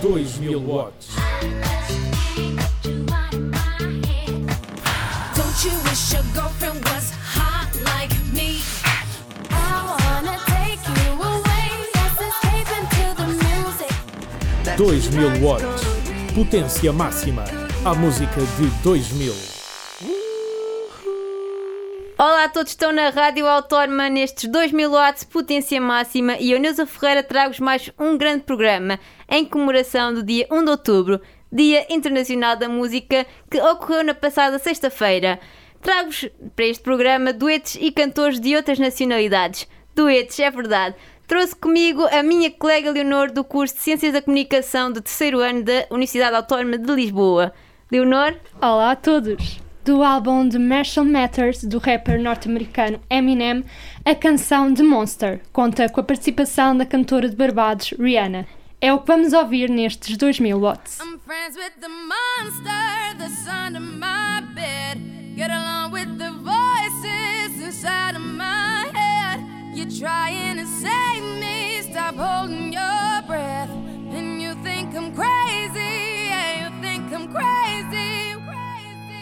2000 watts. Don't you wish your girlfriend was hot like me? I wanna take you away. Let's escape into the music. 2000 watts. Potência máxima. A música de 2000. Olá a todos, estão na Rádio Autónoma nestes 2000 watts potência máxima e eu, Neuza Ferreira, trago-vos mais um grande programa em comemoração do dia 1 de outubro, Dia Internacional da Música, que ocorreu na passada sexta-feira. Trago-vos para este programa duetos e cantores de outras nacionalidades. Duetos, é verdade. Trouxe comigo a minha colega Leonor do curso de Ciências da Comunicação do terceiro ano da Universidade Autónoma de Lisboa. Leonor? Olá a todos! Do álbum The Marshall Matters do rapper norte-americano Eminem, a canção The Monster conta com a participação da cantora de Barbados Rihanna. É o que vamos ouvir nestes 2000 watts. I'm friends with the monster that's under my bed. Get along with the voices inside of my head. You're trying to save me, stop holding your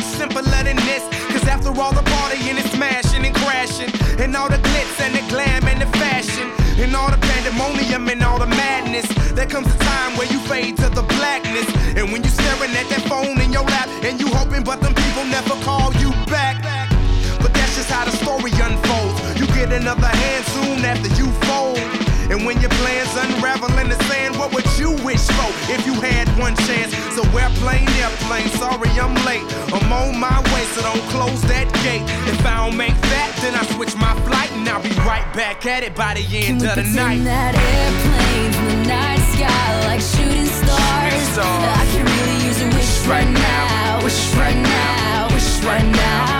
Much simpler than this. Cause after all the partying and smashing and crashing, and all the glitz and the glam and the fashion, and all the pandemonium and all the madness, there comes a time where you fade to the blackness. And when you're staring at that phone in your lap, and you hoping, but them people never call you back. But that's just how the story unfolds. You get another hand soon after you fold. And when your plans unravel in the sand, what would you wish for if you had one chance? So airplane, airplane, sorry I'm late. I'm on my way, so don't close that gate. If I don't make that, then I switch my flight and I'll be right back at it by the end of the night. that airplanes in the night sky like shooting stars? stars. I can really use a wish right now, wish right now, wish right now. Can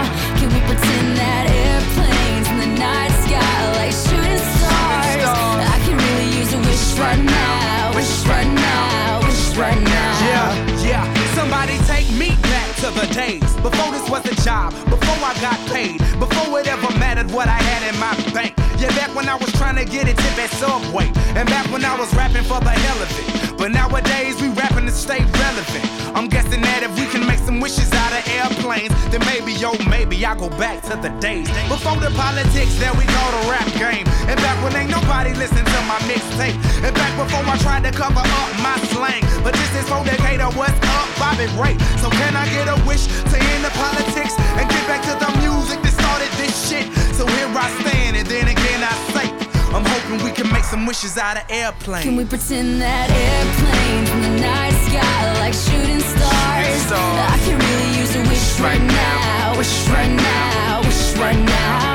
before this was a job, before I got paid, before it ever mattered what I had in my bank. Yeah, back when I was trying to get a tip at Subway, and back when I was rapping for the hell of it. But nowadays we rapping to stay relevant. I'm guessing that if we can make some wishes out of airplanes, then maybe, yo, maybe I'll go back to the days before the politics that we call the rap game, and back when ain't nobody listen to my mixtape, and back before I tried to cover up my slang. But this is for Decatur, what's up, Bobby Ray? So can I get a wish to end the politics and get back to the music that started this shit? So here I stand, and then again I say, I'm hoping we can make some wishes out of airplanes. Can we pretend that airplanes in the night sky like shooting stars? stars. I can really use a wish right now, wish right now, wish right now.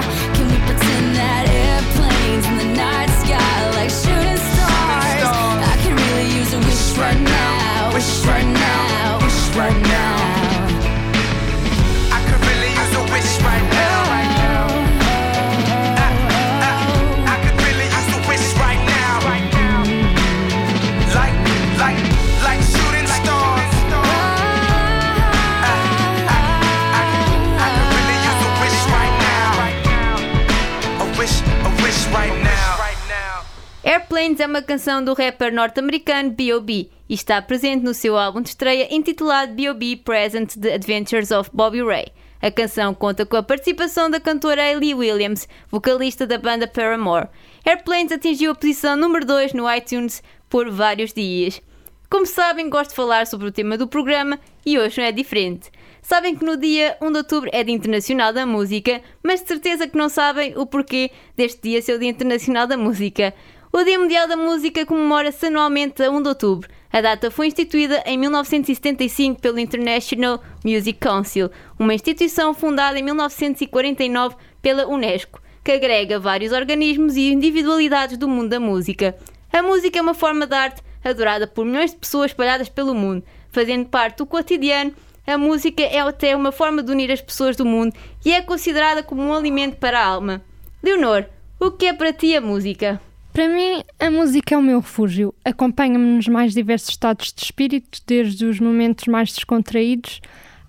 É uma canção do rapper norte-americano B.O.B. e está presente no seu álbum de estreia intitulado B.O.B. Present The Adventures of Bobby Ray. A canção conta com a participação da cantora Hayley Williams, vocalista da banda Paramore. Airplanes atingiu a posição número 2 no iTunes por vários dias. Como sabem, gosto de falar sobre o tema do programa e hoje não é diferente. Sabem que no dia 1 de outubro é Dia Internacional da Música, mas de certeza que não sabem o porquê deste dia ser o Dia Internacional da Música. O Dia Mundial da Música comemora-se anualmente a 1 de outubro. A data foi instituída em 1975 pelo International Music Council, uma instituição fundada em 1949 pela Unesco, que agrega vários organismos e individualidades do mundo da música. A música é uma forma de arte adorada por milhões de pessoas espalhadas pelo mundo, fazendo parte do cotidiano. A música é até uma forma de unir as pessoas do mundo e é considerada como um alimento para a alma. Leonor, o que é para ti a música? Para mim, a música é o meu refúgio. Acompanha-me nos mais diversos estados de espírito, desde os momentos mais descontraídos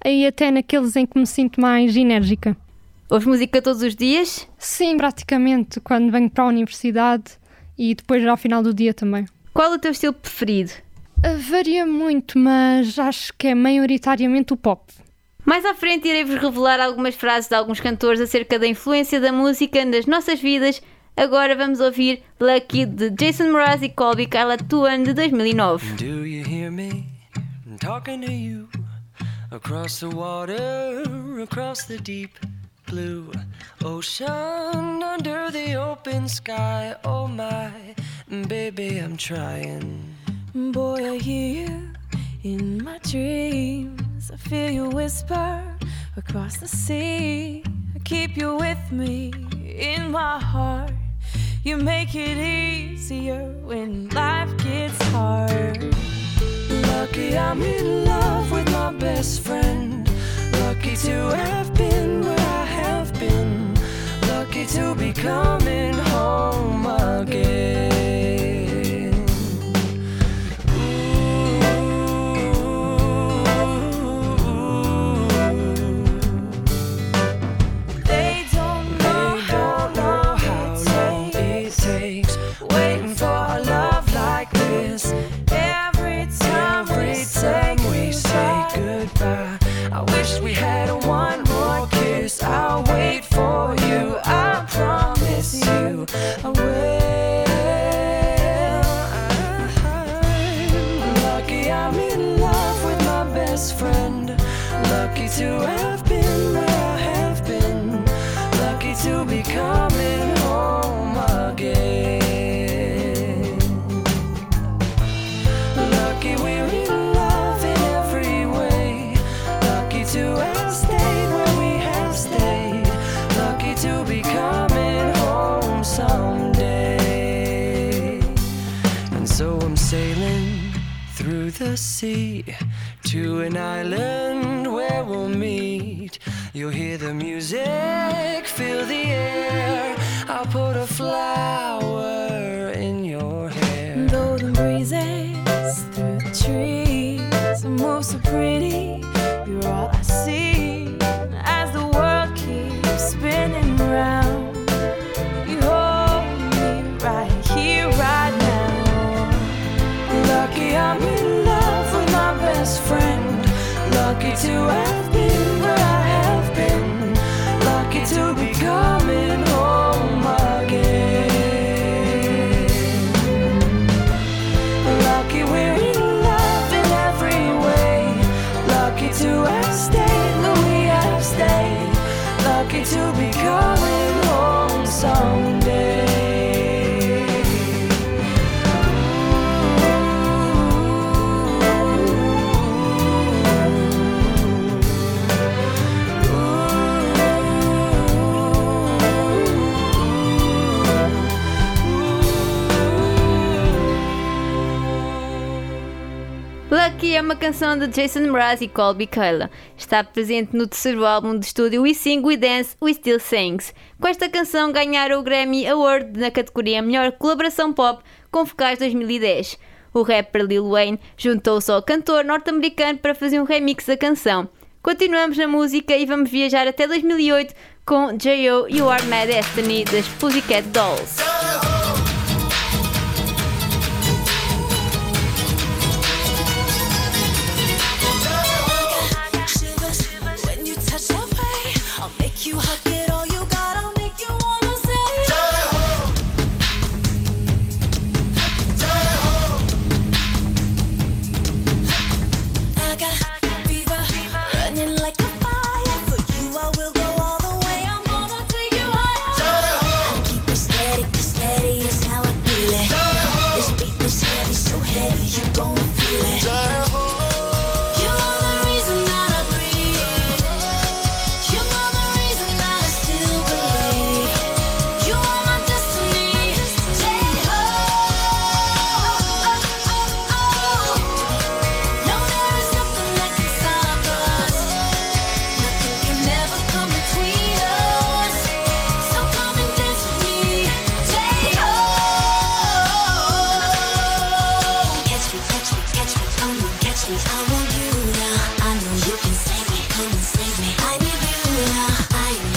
e até naqueles em que me sinto mais enérgica. Ouves música todos os dias? Sim, praticamente, quando venho para a universidade e depois ao final do dia também. Qual o teu estilo preferido? Uh, Varia muito, mas acho que é maioritariamente o pop. Mais à frente irei-vos revelar algumas frases de alguns cantores acerca da influência da música nas nossas vidas. Agora vamos ouvir Lucky de Jason Mraz e Colbie Caillat Tuan de 2009. Do you hear me I'm talking to you across the water, across the deep blue ocean, under the open sky? Oh my, baby, I'm trying. Boy, I hear you in my dreams. I feel you whisper across the sea. I keep you with me in my heart. You make it easier when life gets hard. Lucky I'm in love with my best friend. Lucky to have been where I have been. Lucky to be coming home again. So I'm sailing through the sea to an island where we'll meet. You'll hear the music, feel the air. I'll put a flower in your hair. Golden breezes through the trees, move so pretty. to earth canção de Jason Mraz e Colby Kayla. Está presente no terceiro álbum de estúdio We Sing, We Dance, We Still Sings. Com esta canção ganharam o Grammy Award na categoria Melhor Colaboração Pop com vocais 2010. O rapper Lil Wayne juntou-se ao cantor norte-americano para fazer um remix da canção. Continuamos na música e vamos viajar até 2008 com J.O. You Are My Destiny das Pussycat Dolls.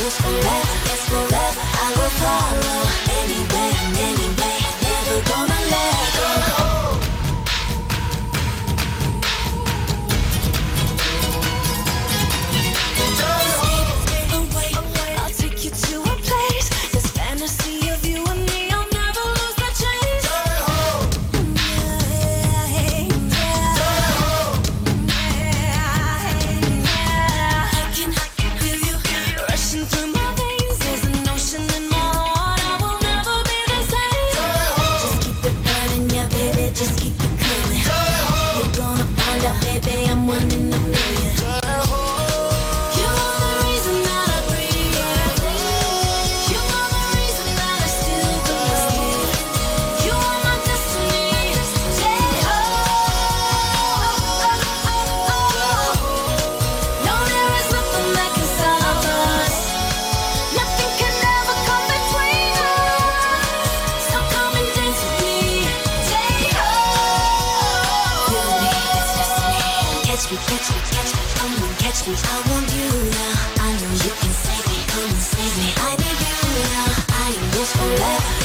guess we'll love, I guess love. I want you now. I know you can save me. Come and save me. I need you now. I forever.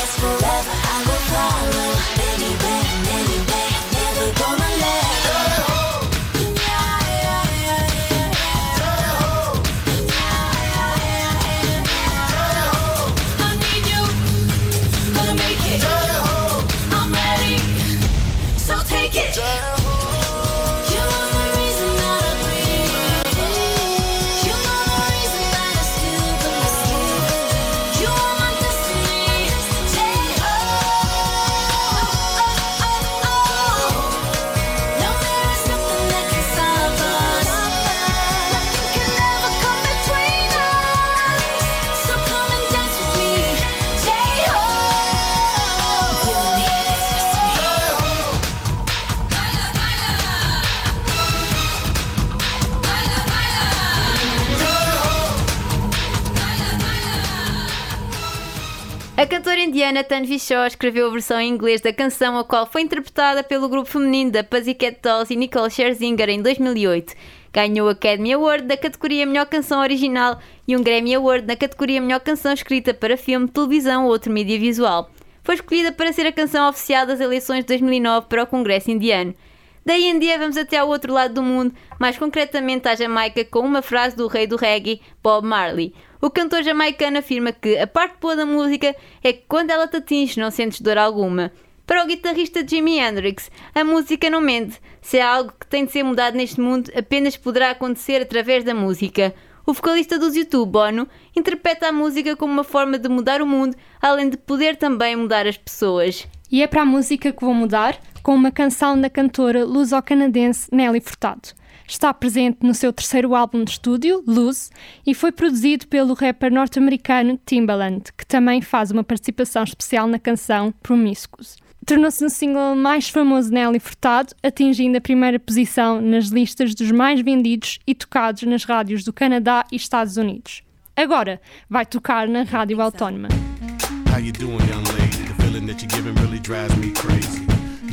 Indiana Tanvi Shaw escreveu a versão em inglês da canção, a qual foi interpretada pelo grupo feminino da Pussycat Dolls e Nicole Scherzinger em 2008. Ganhou o Academy Award da categoria Melhor Canção Original e um Grammy Award na categoria Melhor Canção Escrita para Filme, Televisão ou outro mídia visual. Foi escolhida para ser a canção oficial das eleições de 2009 para o Congresso Indiano. Da Índia vamos até ao outro lado do mundo, mais concretamente à Jamaica, com uma frase do rei do reggae, Bob Marley. O cantor jamaicano afirma que a parte boa da música é que quando ela te atinge não sentes dor alguma. Para o guitarrista Jimi Hendrix, a música não mente. Se há algo que tem de ser mudado neste mundo, apenas poderá acontecer através da música. O vocalista dos YouTube, Bono, interpreta a música como uma forma de mudar o mundo, além de poder também mudar as pessoas. E é para a música que vou mudar, com uma canção da cantora luso-canadense Nelly Furtado. Está presente no seu terceiro álbum de estúdio, Luz, e foi produzido pelo rapper norte-americano Timbaland, que também faz uma participação especial na canção Promiscuous. Tornou-se o single mais famoso Nelly Furtado, atingindo a primeira posição nas listas dos mais vendidos e tocados nas rádios do Canadá e Estados Unidos. Agora vai tocar na Rádio Autónoma. How you doing, young lady? The feeling that you're giving really drives me crazy.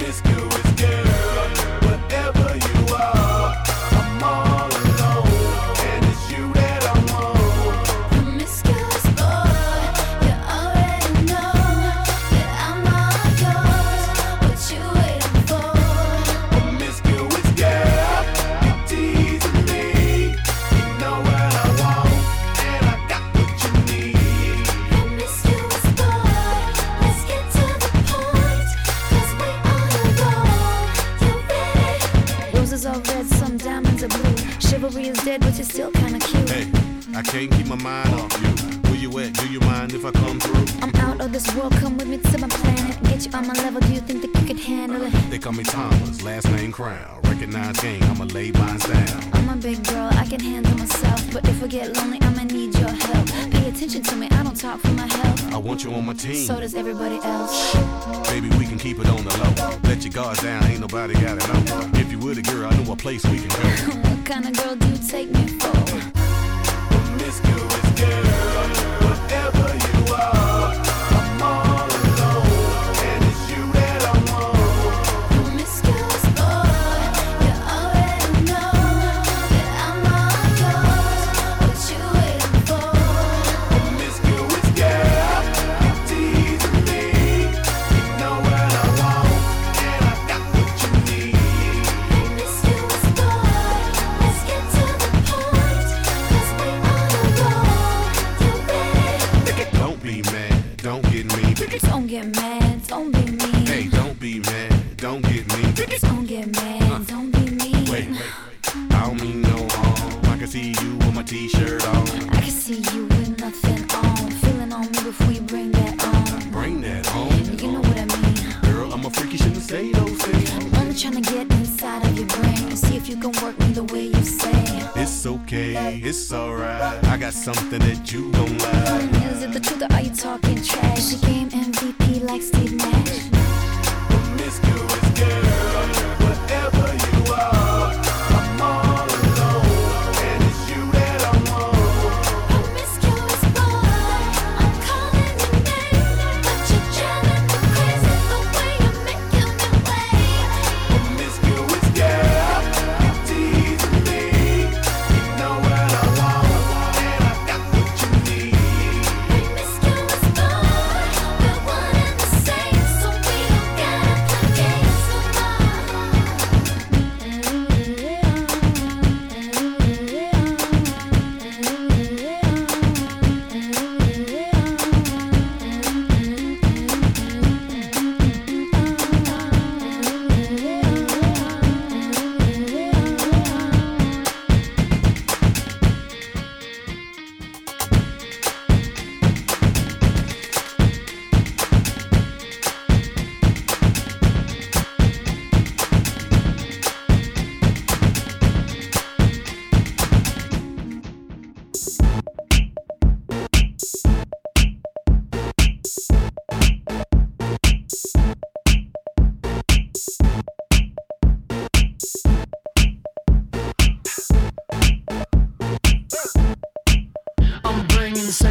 Promiscuous girl, whatever you are, dead, but you're still kinda cute. Hey, I can't keep my mind off you. Where you at? Do you mind if I come through? I'm out of this world, come with me to my planet. Get you on my level, do you think that you could handle it? They call me Thomas, last name Crown. Recognize game, I'ma lay mine down. I'm a big girl, I can handle myself. But if I get lonely, I'ma need your help. Pay attention to me, I don't talk for my health. I want you on my team. So does everybody else. Baby, we can keep it on the low. Let your guard down, ain't nobody gotta know. If you were the girl, I know a place we can go. kind of girl do you take me for? Promiscuous girl,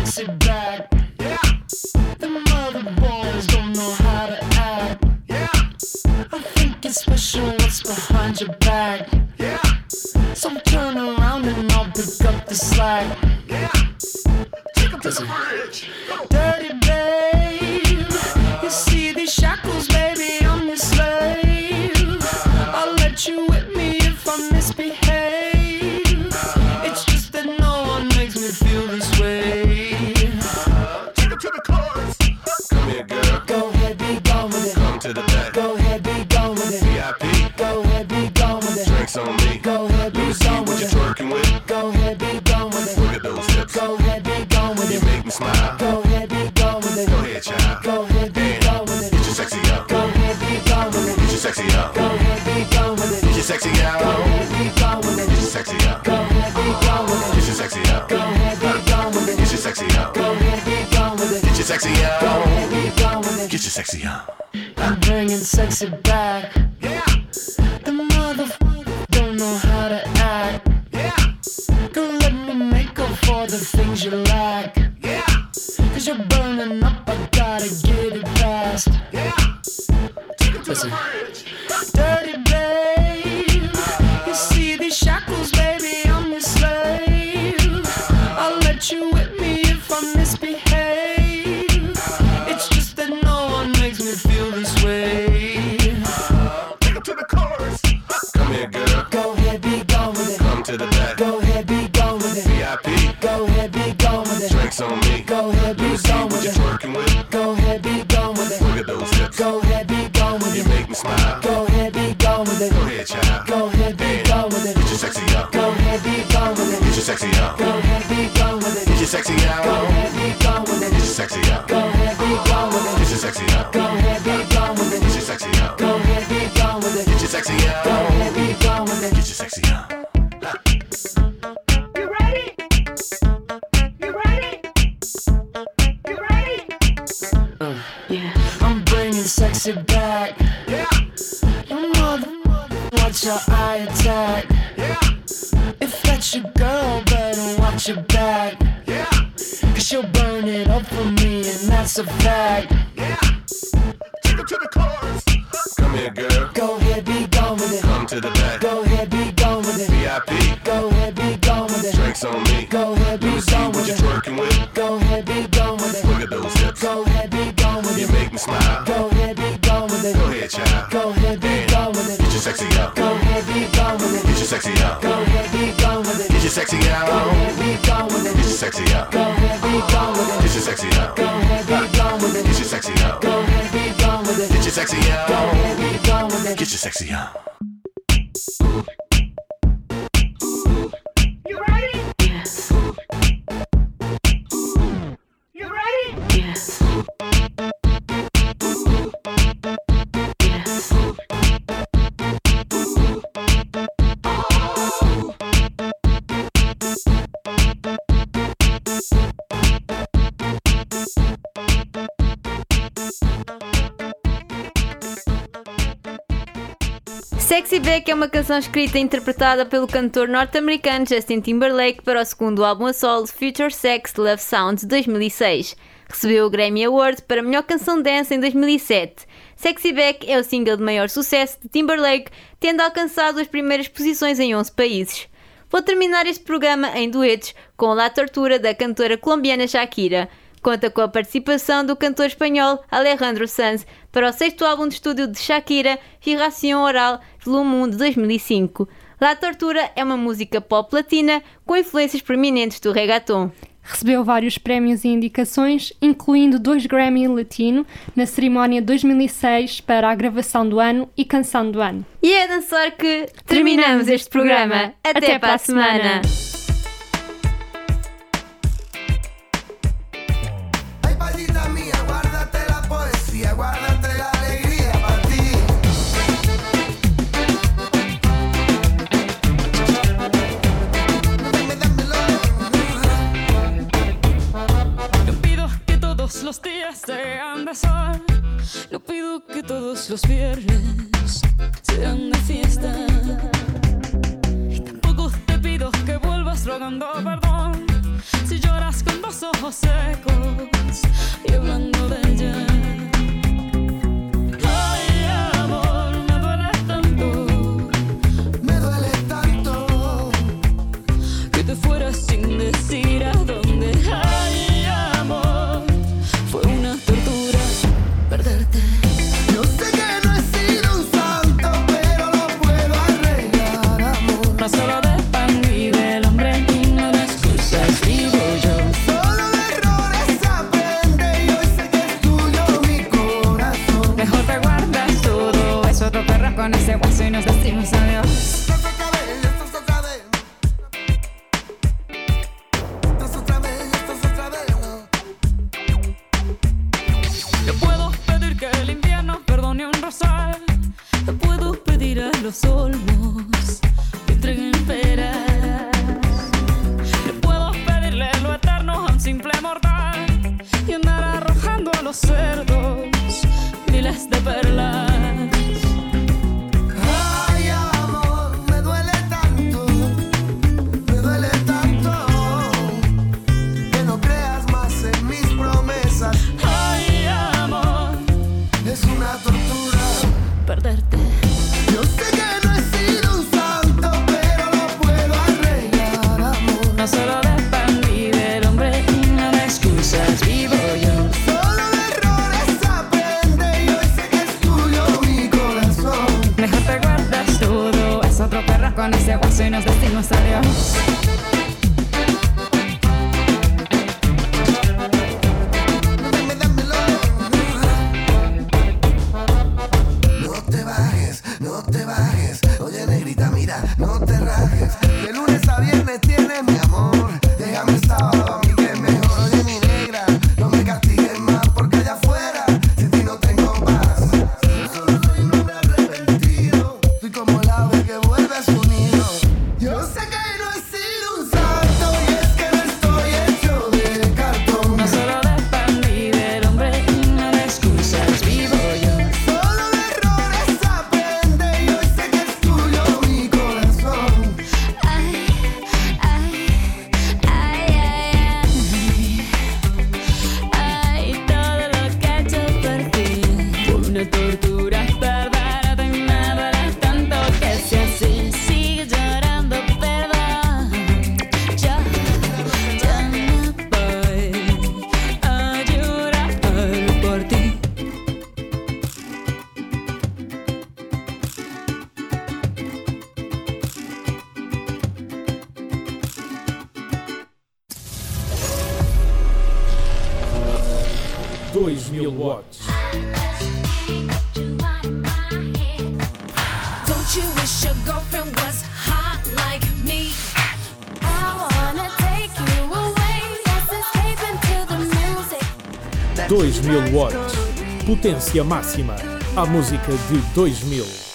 sexy back. Sexy out. Go ahead, be gone with it. Get your sexy out. Go ahead, be gone with it. Get your sexy out. Go ahead, be gone with it. Get your sexy out. Go ahead, be gone with it. Get your sexy out. Go ahead, be gone with it. Get your sexy out. I'm bringing sexy back. Yeah. The motherfucker don't know how to act. Yeah. Girl, let me make up for the things you lack. With it. Get your sexy out. Go ahead, be gone with it. your sexy out. Go ahead, be gone with it. your sexy out. Go ahead, be with Get your sexy out. Go ahead, be gone with Get it. your sexy out. Go ahead, be gone with Get it. your sexy out. Go ahead, be gone with it. Get your sexy Go ahead, be gone with it. Get your sexy out. Sexy Back é uma canção escrita e interpretada pelo cantor norte-americano Justin Timberlake para o segundo álbum a solo Future Sex Love Sounds de 2006. Recebeu o Grammy Award para melhor canção dance em 2007. Sexy Back é o single de maior sucesso de Timberlake, tendo alcançado as primeiras posições em 11 países. Vou terminar este programa em duetos com La Tortura da cantora colombiana Shakira. Conta com a participação do cantor espanhol Alejandro Sanz para o sexto álbum de estúdio de Shakira, Giração Oral, volume 1 de 2005. La Tortura é uma música pop latina com influências prominentes do reggaeton. Recebeu vários prémios e indicações, incluindo dois Grammy Latino na cerimónia 2006 para a gravação do ano e canção do ano. E é a dançar que terminamos este programa. Até, para a semana. Ay, los viernes con ese hueso y nos decimos adiós. nos alegramos. 2000 watts. Potência máxima. A música de 2000.